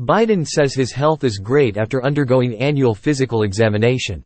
Biden says his health is great after undergoing annual physical examination.